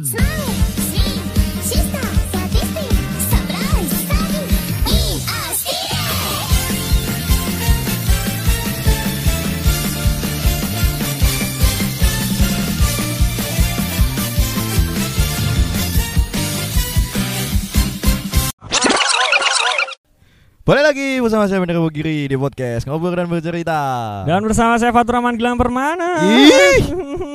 Boleh lagi bersama saya Bener Bugiri di podcast Ngobrol dan Bercerita Dan bersama saya Fatur Rahman Gilang Permana. Ih.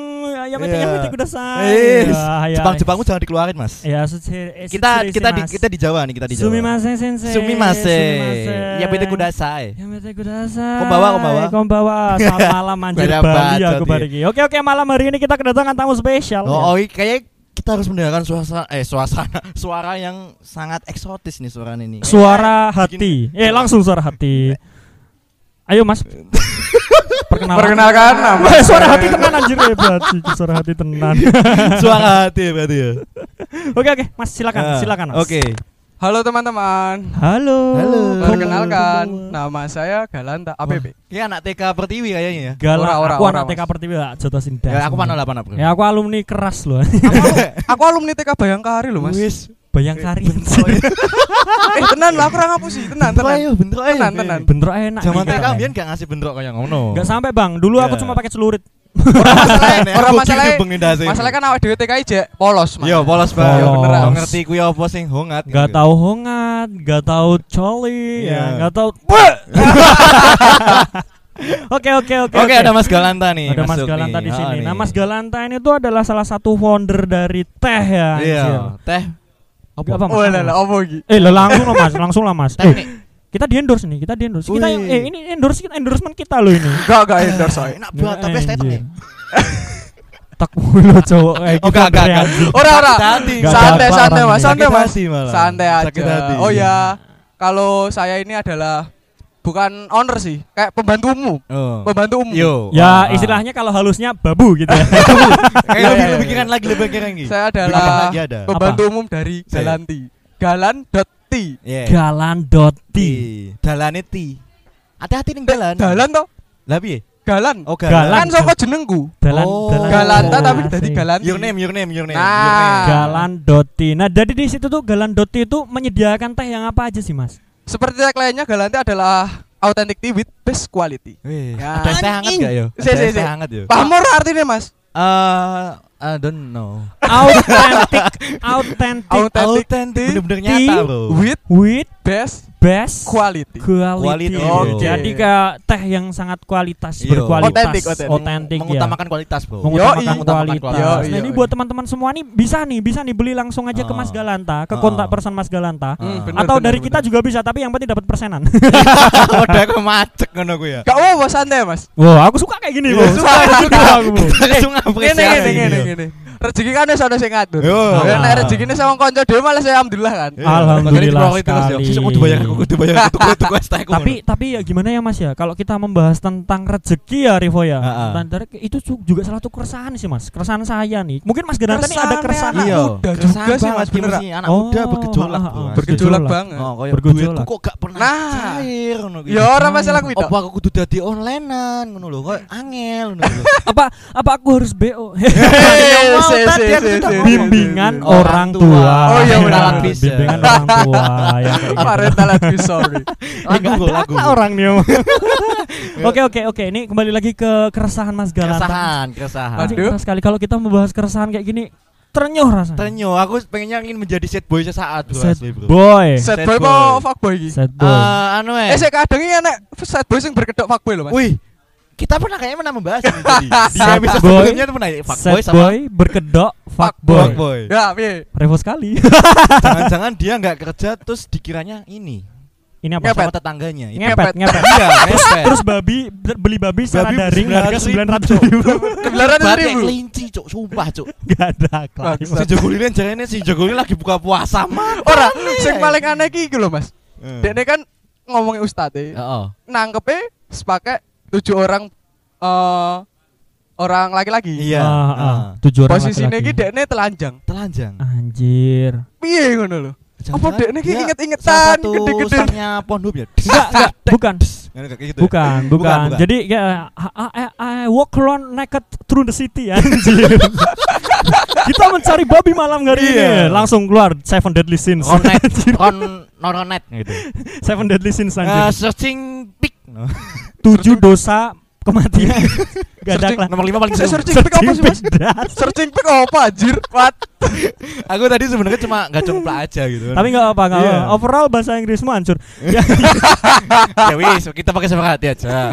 Ayam itu Iya. yang saya. Eh, Wah, ya. Jepang-Jepangmu jangan dikeluarin mas Ya, eh, Kita kita di mas. kita di Jawa nih kita di Jawa Sumimasen sensei. Sumimase Sumimasen. Ya bete kudasai Ya bete kudasai. Konbawa, konbawa. Konbawa. Selamat malam anjir Bali aku bari iki. Oke oke malam hari ini kita kedatangan tamu spesial. Oh, oh ya. kayak kita harus mendengarkan suasana eh suasana suara yang sangat eksotis nih suara ini Suara hati. Eh langsung suara hati. Ayo Mas. Perkenalan. Perkenalkan nama Eh, suara hati tenan anjir hebat sih. Suara hati tenan. Suara hati berarti ya Oke oke, Mas silakan, Ah, silakan. Mas. Oke Halo teman-teman Halo. Halo. Perkenalkan. Nama saya Galanta APP Ini anak TK Pertiwi kayaknya ya Galang, Ora, ora, aku ora, anak Mas. TK Pertiwi gak jatuh sindas. Ya aku mana lah mana bro Ya aku alumni keras loh. Aku alumni TK Bayangkari loh mas Wis Bayangkari. Eh tenan lah aku orang ngapusi Tenan Bentrok tenan ayo bentrok ayo Tenan, tenan. Bentrok enak. Zaman. TK biar gak ngasih bentrok kayak ngono Gak sampai bang. Dulu aku Ya. cuma pakai celurit. Orang masalah Orang masalah. Masalah kan awak dewe TKI jek Polos mas Yo polos Polos. banget. bener, Gak Mas. ngerti kuwi apa sing hongat. Gak tahu hongat, gak tahu coli, Iya. ya, gak tahu. Oke oke oke. Oke, ada Mas Galanta nih. Ada Mas Galanta di Oh, sini. Nah, Mas Galanta ini tuh adalah salah satu founder dari teh ya. Iya, teh. Apa, apa, Mas? Oh lah lah apa lagi Eh, lah, langsung lah Mas, langsung lah Mas. Eh, kita di endorse nih, kita di endorse. Kita Wih. eh ini endorse endorsement kita loh ini. Gak gak endorse saya Enak banget tapi estetik nih. Tak mulu cowok kayak Oh, kita gak, gak, gak. bereaksi. Ora ora Santai santai mas. Santai mas. Santai aja. Oh ya Kalau saya ini adalah Bukan owner sih Kayak pembantu umum Oh. Pembantu umum Yo. Ya Ah. istilahnya kalau halusnya babu gitu ya. Kayak Iya, lebih iya, lebih iya. keren lagi lebih keren lagi. Saya adalah lagi ada. Pembantu umum dari Saya. Galanti Galan.t Iya. Galan Doti. Dalane ti. Hati-hati ning dalan. Galan toh Lah piye? Galan Oh, Galan. Kan saka jenengku Dalan Oh. dalan Galanta tapi dari Galanti Your name, your name, your name. Nah. your name. Galan Doti. Nah, jadi di situ tuh Galan Doti itu menyediakan teh yang apa aja sih, Mas? Seperti tagline-nya Galanti adalah authentic tea with best quality. Wih, Ya. ada es teh hangat gak yo? Si, Ada teh si. hangat yo. Paham ora artinya, Mas? Eh, I don't know. Authentic, authentic Authentic Authentic, bener-bener nyata bro. with with best best quality. quality. Quality. Oke. Jadi kayak teh yang sangat kualitas, Iya. berkualitas, Authentic, authentic. otentik ya. mengutamakan kualitas bro. Mengutamakan Yoi. Mengutamakan kualitas. kualitas. Nah, ini buat teman-teman semua nih bisa nih, bisa nih beli langsung aja ke Oh. Mas Galanta, ke Oh. kontak person Mas Galanta. Hmm, Ah. bener, Atau bener, dari bener. kita juga bisa, tapi yang penting dapat persenan. Udah aku macet ngono ku ya. Gak apa santai, Mas. Wah, aku suka kayak gini, Iya, Bro. suka, suka aku, Bro. Langsung Ngene apresiasi. Rezeki kan wis ana sing ngatur. Yo. Ya nek rezekine sama kanca dhewe malah saya alhamdulillah kan. Iya, Alhamdulillah. Sesuk kudu bayar aku, kudu bayar aku, tuku tuku tapi tapi ya gimana ya Mas ya kalau kita membahas tentang rezeki ya Rivo ya tentang itu juga salah satu keresahan sih Mas keresahan saya nih mungkin Mas Genanta nih ada keresahan Iya. muda juga sih, Mas, bener. sih anak Oh, muda bergejolak, ah, ah, Mas. Bergejolak Bergejolak. banget. Oh, kayak Bergejolak. kok gak Nah. cair ngono gitu. Ya ora masalah kuwi. Apa aku kudu dadi onlinean ngono lho, kok angel ngono lho. apa apa aku harus BO aku bimbingan Orang tua. Oh, iya, Ya, benar. bimbingan orang tua ya gitu. Parental advisory. Lagu ada lagu. apa orang nih. Oke oke oke ini kembali lagi ke keresahan Mas Galanta. Keresahan, keresahan. Aduh. sekali kalau kita membahas keresahan kayak gini ternyuh rasanya. Tenyo, aku pengennya ingin menjadi set boy sesaat bro. Bro. boy. Sad Sad boy boy. apa fuckboy iki? Sad boy. Eh, anu eh. Eh, saya kadang ini enek sad boy sing berkedok fuckboy loh, Mas. Wih, kita pernah kayaknya pernah membahas ini jadi. Di episode boy. sebelumnya tuh pernah ya, fuckboy sama boy berkedok fuckboy. fuckboy. Ya, piye? Revo sekali. Jangan-jangan dia nggak kerja terus dikiranya ini Ini apa? Ngepet. sama tetangganya. Ini Ngepet, ngepet. Iya, ngepet. Terus babi beli babi secara Babi daring harga 900.000, 900 ribu. Batik ribu. kelinci, cuk, sumpah, cuk. Gak ada. Bagus. Si Jogolin jarene si Jogolin lagi buka puasa mah. Ora, sing paling aneh iki iku lho, Mas. Hmm. Dekne kan ngomongin ustadz Heeh. nangkepe sepakai tujuh orang eh orang laki-laki. Iya. Ah. Ah. Tujuh orang iki dekne telanjang. Telanjang. Anjir. Piye ngono lho? Apa iki dia inget-ingetan gede-gede. starnya Pornhub ya. Enggak, enggak, bukan. Nggak, kayak gitu. Bukan, bukan. bukan. Jadi ya I, I, I walk around naked through the city anjir. Kita mencari babi malam hari ini. Iya. Langsung keluar Seven Deadly Sins. Ronet, ron, noronet gitu. Seven Deadly Sins anjir. searching pick. Tujuh dosa kematian. Gak ada kelas. nomor lima paling seru. searching pick apa sih mas? Searching pick apa anjir? What? Aku tadi sebenarnya cuma nggak cumplak aja gitu. Tapi nggak apa Iya. apa. Overall bahasa Inggrismu hancur. Ya, ya wis, kita pakai suara hati aja.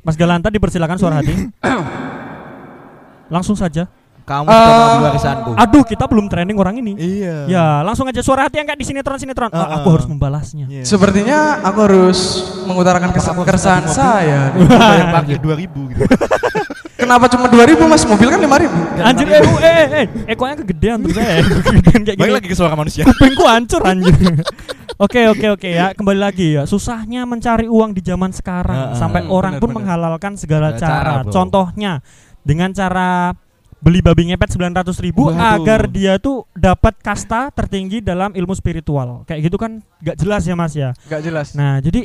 Mas Galanta dipersilakan suara hati. Langsung saja. Kamu Eh, sudah mengambil warisanku. Aduh, kita belum trending orang ini. Iya. Ya, langsung aja suara hati yang kayak di sinetron-sinetron. Ah, Uh-uh. aku harus membalasnya. Iya. Sepertinya aku harus mengutarakan kes- Aku harus keresahan saya. Bayar parkir 2000 gitu. Kenapa cuma 2000 mas? Mobil kan 5000 Anjir, eh, eh, eh, eh, ekonya kegedean tuh saya. Kegedean kayak Balik gini. lagi ke suara manusia. Kupingku hancur anjir. Oke, oke, oke ya. Kembali lagi ya. Susahnya mencari uang di zaman sekarang sampai orang bener, pun bener. menghalalkan segala Segala cara. cara, bro. Contohnya dengan cara beli babi ngepet 900 ribu Waduh. agar dia tuh dapat kasta tertinggi dalam ilmu spiritual. Kayak gitu kan gak jelas ya Mas ya. Gak jelas. Nah, jadi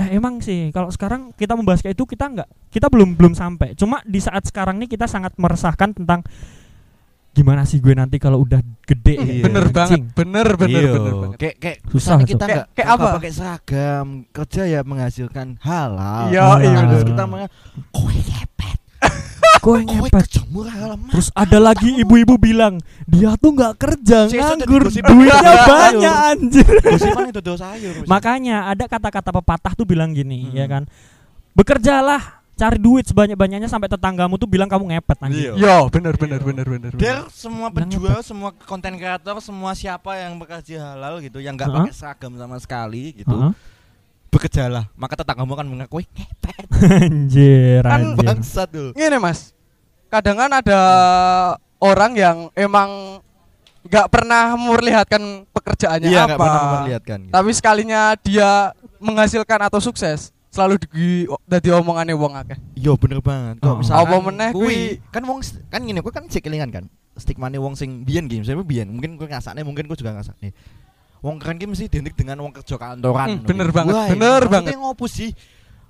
eh, emang sih kalau sekarang kita membahas kayak itu kita nggak kita belum belum sampai. Cuma di saat sekarang nih kita sangat meresahkan tentang gimana sih gue nanti kalau udah gede. Iya. gitu. bener banget. Bener bener Iya. bener banget. Kayak kayak Susah, kita Kayak- enggak kayak apa pakai seragam, kerja ya menghasilkan halal. Iya, iya, kita mengatakan kowe ngepet, Kowe kowe ngepet. Terus ada lagi ibu-ibu bilang dia tuh nggak kerja nganggur duitnya banyak anjir. Makanya ada kata-kata pepatah tuh bilang gini Hmm. ya kan. Bekerjalah cari duit sebanyak-banyaknya sampai tetanggamu tuh bilang kamu ngepet anjir. Iya. Yo bener bener bener bener. bener. Biar semua penjual, semua konten kreator, semua siapa yang bekerja halal gitu, yang nggak Heeh. pakai seragam sama sekali gitu, Heeh. Bekerjalah. Maka tetanggamu akan mengaku, "Wih, ngepet, Anjir, Kan anjir. bangsat tuh." Gini mas, kadang kan ada orang yang emang nggak pernah memperlihatkan pekerjaannya Iya, apa. pernah memperlihatkan. gitu. Tapi sekalinya dia menghasilkan atau sukses, selalu di dadi omongannya wong akeh. Iya bener banget. Oh. Kok misalkan Apa meneh kui, kan wong kan gini, kuwi kan cek kelingan kan. Stigmane wong sing biyen gitu, misalnya biyen, mungkin kuwi ngasakne, mungkin kuwi juga ngasakne. Wong keren ki mesti identik dengan wong kerja kantoran. Hmm, bener Wah, banget, iya, bener banget. ngopo sih?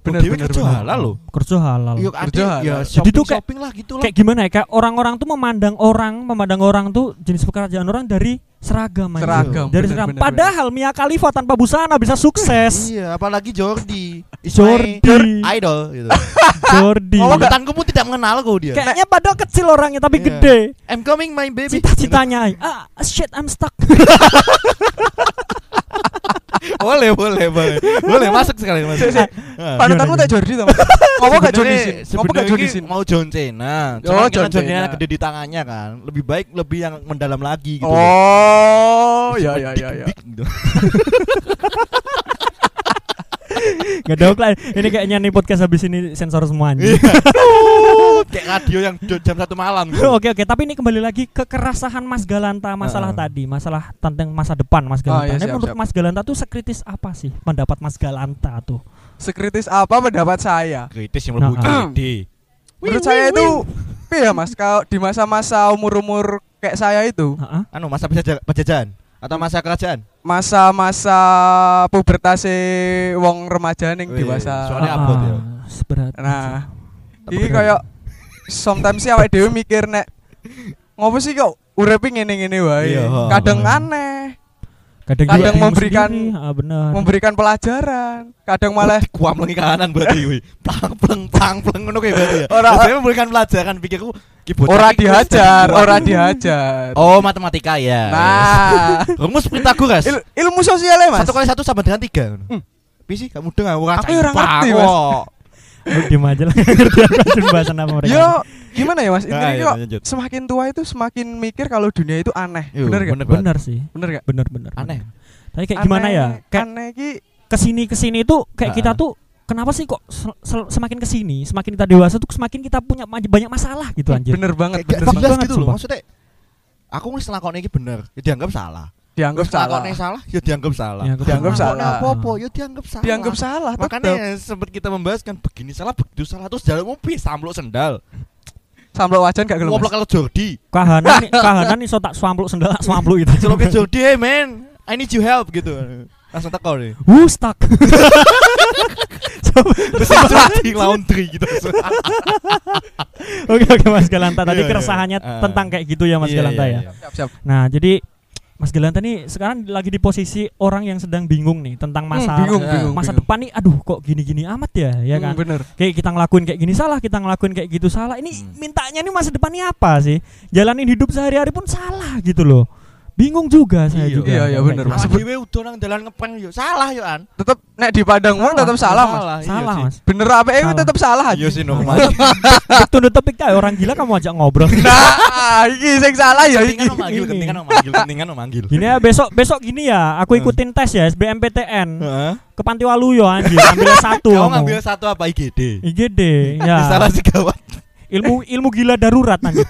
Bener, Dewi bener, kerja bener. halal loh. Kerja halal. Iya, Kerja ada ya halal. Jadi tuh kayak- shopping lah gitu loh. Kayak gimana ya? Kayak orang-orang tuh memandang orang, memandang orang tuh jenis pekerjaan orang dari seragam anjir. Seragam. Dari bener, seragam. bener, Padahal Mia Khalifa tanpa busana bisa sukses. Iya, apalagi Jordi. Jordi. idol gitu. Jordi. Oh, mantanku pun tidak mengenal kok dia. Kayaknya padahal kecil orangnya tapi Iya. gede. I'm coming my baby. Cita-citanya ah shit I'm stuck. boleh, boleh, boleh. Boleh masuk sekali masuk. Ah. Panutanmu tak Jordi. Mas? Ngopo gak Jordi sin? Ngopo gak Jordi sin? Mau John Cena. Oh, Cuma John John Cena gede di tangannya kan. Lebih baik lebih yang mendalam lagi gitu. Oh, ya ya ya ya. Gak ada lah. Ini kayaknya nih podcast habis ini sensor semuanya. Iya. Kayak radio yang jam satu malam gitu. Oke oke, tapi ini kembali lagi ke kerasahan Mas Galanta masalah Heeh. tadi, masalah tentang masa depan Mas Galanta. iya, Ini siap, menurut siap. Mas Galanta tuh sekritis apa sih pendapat Mas Galanta tuh? Sekritis apa pendapat saya? Kritis yang mlebu Nah. gede. Menurut saya itu ya Mas, kalau di masa-masa umur-umur kayak saya itu, Heeh. Anu masa penjajahan atau masa kerajaan? masa-masa pubertase wong remaja ning Wih, dewasa. soalnya Ah, abot ya. Seberat. Nah, iki bener? kayak sometimes sih awake dhewe mikir nek ngopo sih kok uripe ngene-ngene wae. Iya, Kadang ha. aneh, kadang, kadang memberikan- sendiri. ah, benar. memberikan pelajaran, kadang malah kuam lengi kanan berarti kuwi. Plang pleng plang pleng ngono kuwi berarti ya. Ora- Saya memberikan pelajaran pikirku ora dihajar, ora dihajar. Oh, matematika ya. Nah, rumus Pythagoras. il- ilmu sosial ya, Mas. Satu kali satu sama dengan tiga. Hmm. Pisi kamu dengar ora Aku ya ora caipa ngerti, Mas. Lu diem aja lah ngerti aku aja bahasan apa mereka. Yo, gimana ya, Mas? Ah, Intinya iya, kok semakin tua itu semakin mikir kalau dunia itu aneh. Iya, Bener gak? bener. Benar sih. Bener gak? Bener bener. Aneh. bener. Tapi kayak gimana ya? Kayak Aneh ki ke sini ke sini tuh kayak Ah. kita tuh kenapa sih kok sel- sel- semakin ke sini semakin kita dewasa tuh semakin kita punya ma- banyak masalah gitu anjir. bener banget, bener gak jelas banget, gitu loh. sumpah. Maksudnya aku wis nglakoni iki bener, ya dianggap salah. Dianggap Wis salah. nglakoni salah, ya dianggap salah. Dianggap Dianggap salah. Apa-apa, ya dianggap salah. Dianggap salah, Makanya sempat kita membahas kan begini salah, begitu salah terus jalanmu bisa sampluk sendal. Sampai wajan gak gelem. Ngoplok kalau Jordi. Kahanan nih, kahanan nih so tak swampluk sendal swampluk gitu. Celoknya Jordi, hey man, I need you help gitu. Langsung teko nih. Wuh stuck. Laundry gitu. Oke oke Mas Galanta tadi Iya, iya. keresahannya Ah. tentang kayak gitu ya Mas Iya, Galanta ya. Nah, jadi Mas Galanta nih sekarang lagi di posisi orang yang sedang bingung nih tentang Hmm, masa bingung, Ya. bingung. masa bingung. depan nih aduh kok gini-gini amat ya ya Hmm, kan. bener. Kayak kita ngelakuin kayak gini salah, kita ngelakuin kayak gitu salah. Ini Hmm. mintanya nih masa depannya apa sih? Jalanin hidup sehari-hari pun salah gitu loh. Bingung juga saya Iya. juga. Iya, iya, bener. Mas. Dhewe udah nang dalan ngeprank yo. Salah yo an. Tetep nek di Padang wong tetep salah, Mas. iya Salah, sih. Mas. Bener apa eh Salah. tetep salah aja. Iya sih normal. Tunduk tepik kayak orang gila kamu ajak ngobrol. Nah, iki sing salah ya iki. Manggil, Ini. ketinggalan manggil, ketinggalan manggil. Gini ya besok besok gini ya, aku ikutin tes ya SBMPTN Heeh. ke Panti Waluyo anjir, ambil satu. Kamu kamu. ngambil satu apa IGD? IGD Ya. Salah sih gawat. ilmu ilmu gila darurat nanti.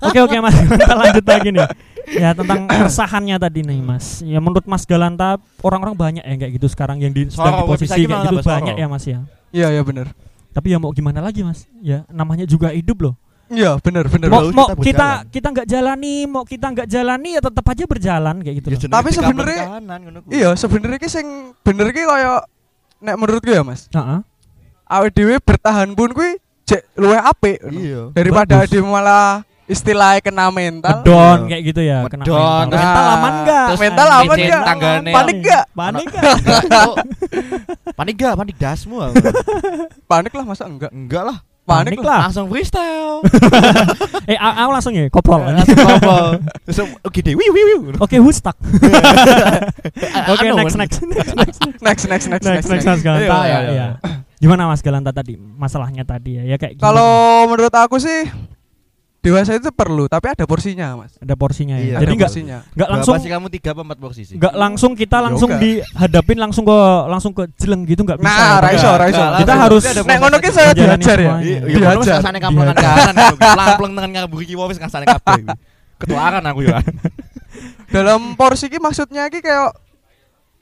Oke oke Mas, kita lanjut lagi nih. Ya tentang keresahannya tadi nih Mas. Ya menurut Mas Galanta orang-orang banyak ya kayak gitu sekarang yang di, sedang di posisi kayak gitu banyak ya Mas ya. Iya, iya bener. Tapi ya mau gimana lagi Mas? Ya namanya juga hidup loh. Iya, bener, bener. Mau, mau kita kita nggak jalani, mau kita nggak jalani ya tetap aja berjalan kayak gitu. Ya Tapi sebenarnya-. Iya, sebenarnya ki sing bener ki kaya nek menurutku ya, Mas. Heeh. Awake dhewe bertahan pun kuwi jek luwih apik. ngono. Iya. Daripada dia malah istilahnya kena mental. Iya. kayak gitu ya, kena Ngedon, mental. terus- Mental aman enggak? Terus mental aman nggak? Tanggane. Panik nggak? Panik enggak? Oh, Panik gak? Panik dasmu. Panik lah masa enggak? Enggak lah. Panik, Panik lah. lah. Langsung freestyle. Eh, aku langsung ya, koprol. Langsung? Terus oke deh. Wiu wiu wiu. Oke, who's stuck? Oke, Anu, next, next, Next, next, next, next, next, next, iya, ya. iya. Gimana Mas Galanta tadi? Masalahnya tadi ya, ya kayak? Kalau menurut aku sih dewasa itu perlu, tapi ada porsinya, Mas. ada porsinya ya. Iya, Jadi enggak Berapa langsung sih kamu tiga apa empat porsi sih? enggak langsung kita langsung enggak. dihadapin langsung ke langsung ke jeleng gitu enggak bisa. Nah, ya. raiso, raiso. enggak, Kita harus- Nek ngono ki proses saya diajar ya. Iya, Iya, Diajar. diajar. Kasane kampungan kanan. Pelang-pelang dengan ngabuhi ki wis kasane kabeh. kuwi. Ketuaran aku ya. Dalam porsi ki maksudnya ki kayak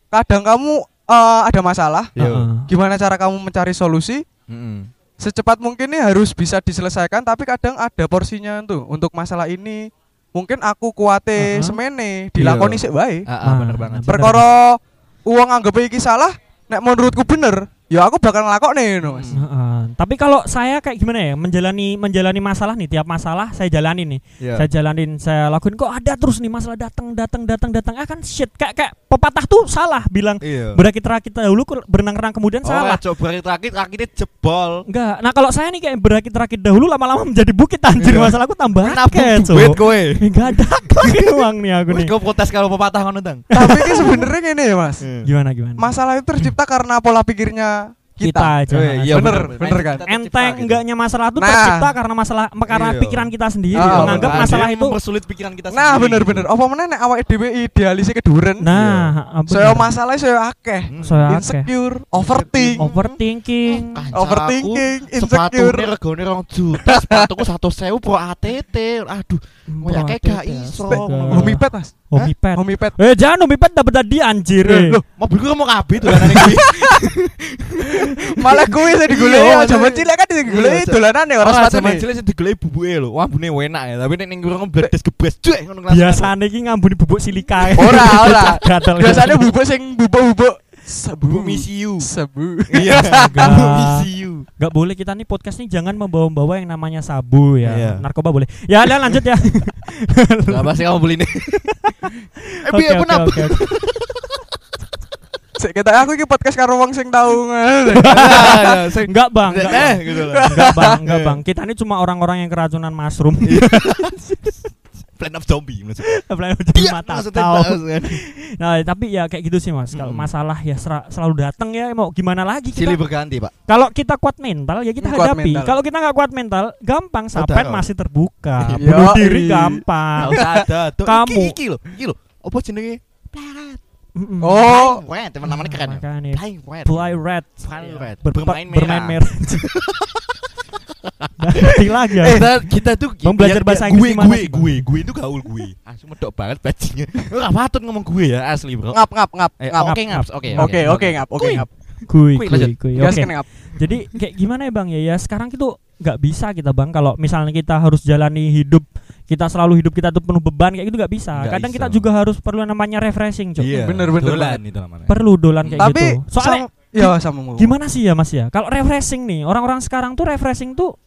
kadang kamu eh, ada masalah, Iya. Heeh. gimana cara kamu mencari solusi? Heeh. Secepat mungkin nih harus bisa diselesaikan, tapi kadang ada porsinya tuh untuk masalah ini. Mungkin aku kuate Heeh. semene dilakoni sik wae. Ah, ah, Nah, bener banget. bener. Perkara uang anggap iki salah, nek menurutku bener, ya aku bakal ngelakoni no, Mas. Hmm. Heeh. Tapi kalau saya kayak gimana ya menjalani menjalani masalah nih tiap masalah saya jalani nih Iya. saya jalanin saya lakuin kok ada terus nih masalah datang datang datang datang ah kan shit kayak kayak pepatah tuh salah bilang Iya. berakit rakit dahulu ke- berenang-renang kemudian salah Oh, coba rakit rakitnya jebol. enggak nah kalau saya nih kayak berakit rakit dahulu lama-lama menjadi bukit anjir Iya. masalahku tambah Nabung akeh duit Cuk. kowe. enggak ada uang nih aku nih kau protes kalau pepatah ngono. Tapi ini sebenarnya gini ya, Mas. gimana gimana Masalah itu tercipta karena pola pikirnya kita, kita. aja Eh, iya, bener, bener kan? Kita tercipta enteng gitu. enggaknya masalah itu Nah. tercipta karena masalah karena Iya. pikiran kita sendiri Ah, menganggap Ada masalah itu mempersulit pikiran kita Nah, sendiri. bener-bener. Apa meneh nek awake dhewe idealisnya keduren? nah apa Saya masalah saya akeh. Hmm. saya akeh. Insecure, overthink, overthinking Kancaku, overthinking, sepatu insecure. ini regone rong juta sepatuku satu sewu pro ATT aduh Kayak kayak gak iso. Homipet, Mas. Homipet. Homipet. Eh jangan homipet dapat tadi anjir. eh. loh mobilku kan mau kabeh dolanane kuwi Malah kuwi sing digoleki ya, maksudnya- cilik kan digoleki Iya, dolanane ora Ora sepatu zaman cilik sing digoleki bubuke lho wambune enak ya tapi nek ning kurang bledes gebres cuek ngono langsung. Biasane iki ngambuni bubuk silika. Ora, ora. Biasanya bubuk sing bubuk-bubuk sabu misiu sabu. iya bubuk misiu Gak boleh kita nih podcast nih jangan membawa-bawa yang namanya sabu ya. Iya. Narkoba boleh. Ya, udah lanjut ya. Gak pasti kamu beli ini Eh biar pun oke, oke. Sik kita aku iki podcast karo wong sing tau ngono. Enggak, Bang. Enggak, Eh Bang. gitu loh Enggak, Bang. Enggak, Bang. Kita ini cuma orang-orang yang keracunan mushroom. Plan of zombie maksudnya Plan jadi Iya mata tahu. kan. Nah, tapi ya kayak gitu sih, Mas. Kalau masalah ya selalu datang ya mau gimana lagi kita Silih berganti pak Kalau kita kuat mental ya kita Kuat hadapi. Kalau kita nggak kuat mental, gampang sapen Saudara. masih terbuka. Yoi. Bunuh diri Gak gampang. usah ada tuh Kamu. Iki iki lho Iki lho Apa jenenge Planet Mm-mm. Oh, Red teman namanya keren ya Makanya. Flying Red Fly red. Flying Red Ber- Bermain bermain merah Ganti lagi ya. Eh, kita, kita tuh Bang belajar biar- bahasa Inggris gue, di mana gue, gue, gue itu gaul gue. Asli medok banget bajingan. Lu gak patut ngomong gue ya, asli bro. ngap ngap ngap Eh, ngap. Oke ngaps, oke. Oke, oke ngap, oke ngap. Kui, Kui, kui, Oke. ngap. Jadi kayak gimana ya bang ya? Ya sekarang itu nggak bisa kita bang kalau misalnya kita harus jalani hidup kita selalu hidup kita tuh penuh beban kayak gitu nggak bisa. Nggak Kadang iso. kita juga harus perlu namanya refreshing, Cuk. Iya. Bener, bener Dolan banget. itu namanya. Perlu dolan kayak Tapi gitu. Soalnya sam- ya sama mau. gimana sih ya Mas ya? Kalau refreshing nih, orang-orang sekarang tuh refreshing tuh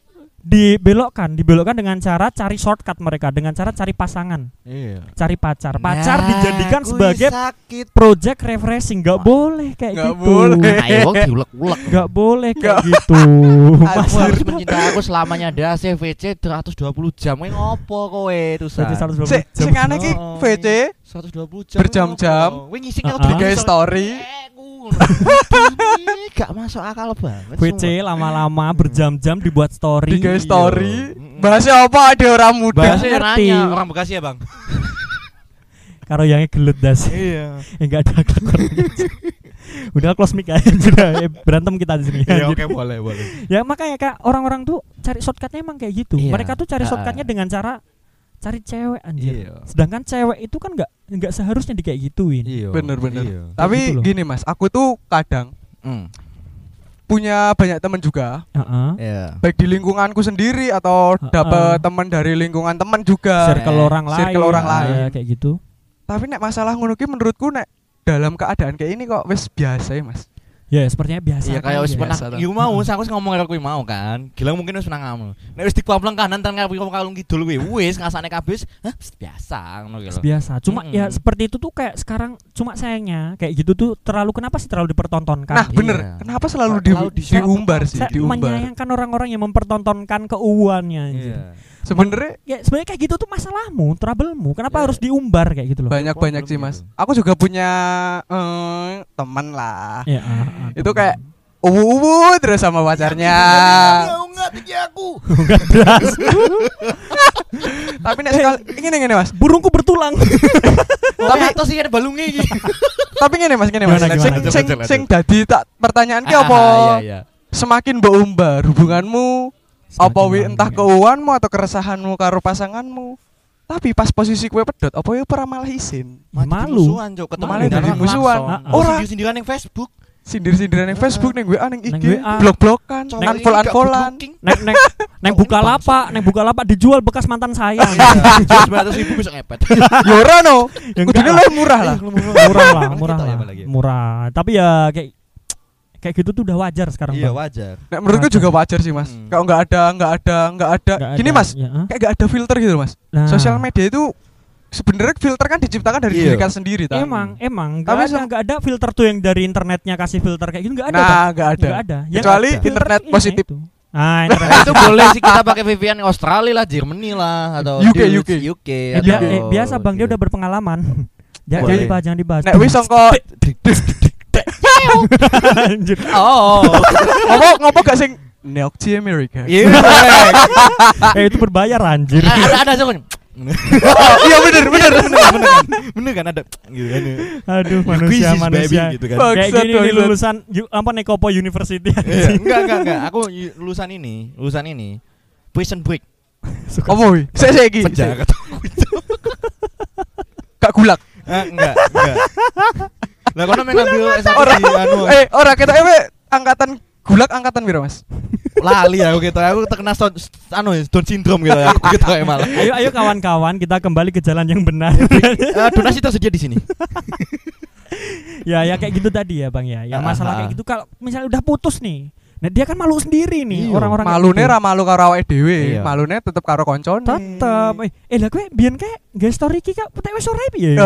dibelokkan, dibelokkan dengan cara cari shortcut mereka, dengan cara cari pasangan, Iya. cari pacar. Pacar Nah, dijadikan sebagai sakit. project refreshing, nggak boleh kayak Nggak gitu. boleh. Ayo wong diulek-ulek. Nggak boleh kayak Nggak. gitu. Kamu harus mencintai aku selamanya ada CVC 120 jam. Ngopo kowe itu Berarti 120 Sik, jam. sing aneh ki Oh, VC 120 jam. Berjam-jam. Kowe ngising Uh-uh. aku story. Gak masuk akal banget. WC lama-lama berjam-jam dibuat story. tiga Iya. story. Mm-mm. Bahasnya apa ada orang muda. Bahasnya Ngerti. nanya orang Bekasi ya, Bang? Karo yang gelut das. Iya. Enggak ada kakor. Udah close mic aja sudah Eh, berantem kita di sini. Iya, oke boleh, boleh. Ya makanya kak orang-orang tuh cari shortcutnya emang kayak gitu. Iya. Mereka tuh cari Ah. shortcutnya dengan cara cari cewek anjir. Iya. Sedangkan cewek itu kan nggak nggak seharusnya di kayak gituin. Iya. Bener, bener. Iya. Tapi gitu gini Mas, aku tuh kadang Hmm. punya banyak teman juga, Heeh. Iya. baik di lingkunganku sendiri atau Heeh. dapat teman dari lingkungan teman juga. Circle Eh, orang lain. circle orang ya, lain. kayak gitu. Tapi nek masalah ngono ki menurutku nek dalam keadaan kayak ini kok wis biasa ya Mas. Ya sepertinya biasa. Iya kayak wis ya. pernah biasa toh. iku mau, aku wis ngomong karo kowe mau kan. Gilang mungkin wis pernah ngomong. Nek wis dikuapleng kanan tan kapi kalung kidul kuwi wis ngasane kabeh wis, hah biasa ngono lho. biasa. Cuma Mm-mm. ya seperti itu tuh kayak sekarang cuma sayangnya kayak gitu tuh terlalu kenapa sih terlalu dipertontonkan? Nah, bener. Iya. Kenapa selalu di, diumbar sih, Saya diumbar. menyayangkan orang-orang yang mempertontonkan keuannya. anjir. Iya. Sebenarnya Ya sebenarnya kayak gitu tuh masalahmu, troublemu. Kenapa Ya. harus diumbar kayak gitu loh? banyak-banyak sih problem Mas. gitu. Aku juga punya eh, teman lah. Ya, ah, ah, Itu teman. kayak uwu terus sama pacarnya. Enggak tinggi aku. Tapi nek sekali ngene ngene Mas. Burungku bertulang. Tapi atas sih ada balungnya iki. Tapi ngene Mas, ngene Mas. Gimana, Sing gimana? sing sing dadi tak pertanyaan ki apa? Iya, iya. Semakin mbok umbar hubunganmu apa wi entah ya. keuanganmu atau keresahanmu karo pasanganmu. Tapi pas posisi kue pedot, apa ya pernah malah isin? Ya, malu. musuhan, Cuk. Ketemu jadi dalan musuhan. langsung. Ah, ah. Ora. sindir-sindiran ning Facebook. Sindir-sindiran yang Facebook, neng WA, neng Neng IG, blok-blokan, unfollow unfollowan. Neng neng neng buka lapak, neng buka lapak dijual bekas mantan saya. Jual 900 ribu bisa ngepet. Ya ora no, Ya kudune lah. lebih murah lah. murah lah, murah lah, murah. Tapi ya kayak kayak gitu tuh udah wajar sekarang. Iya Bang. wajar. Nek menurutku juga wajar sih mas. Hmm. Kalau nggak ada, nggak ada, nggak ada. Nggak Gini ada, mas, ya, ah. kayak nggak ada filter gitu mas. Nah, Sosial media itu sebenarnya filter kan diciptakan dari Iya. diri kita sendiri. tak? Emang, emang nggak Tapi ada, sem- nggak ada filter tuh yang dari internetnya kasih filter kayak gitu nggak ada. Bang. Nah, nggak ada. Nggak ada. Yang Kecuali ada internet ini positif. itu. Ah, internet. Nah, itu boleh sih kita pakai VPN Australia lah, Germany lah atau UK, Dutch, UK. UK. Eh, atau- eh, biasa bang dia udah berpengalaman. jangan dibahas, jangan dibahas. Nek wis songko Anjir. Oh. ngopo ngopo gak sing Neokci America. Iya. eh itu berbayar anjir. Ada ada sih. Iya bener bener. Bener kan? Bener kan ada gitu kan. Aduh manusia manusia. gitu kan. Kayak gini nih lulusan apa Nekopo University. Iya, enggak enggak enggak. Aku lulusan ini, lulusan ini. Prison break. Suka- Apa wi? Saya saya iki. Penjara Gak gulak. Ah, enggak, enggak. Lah kono ngambil S1 Ora. di anu. Eh, ora kita ewe angkatan gulak angkatan piro mas? Lali aku gitu. Aku terkena Down, anu Down syndrome gitu. Aku gitu kayak malah. Ayo ayo kawan-kawan kita kembali ke jalan yang benar. Eh, donasi tersedia di sini. ya ya kayak gitu tadi ya bang ya. Ya Ah, masalah ah. kayak gitu kalau misalnya udah putus nih. Nah dia kan malu sendiri nih Iya. orang-orang kayak Malune gitu. ra malu karo awake dhewe, Iya. malune tetep karo koncone. tetep eh, eh lah gue biyen kayak gak story ki kak putek wis ora piye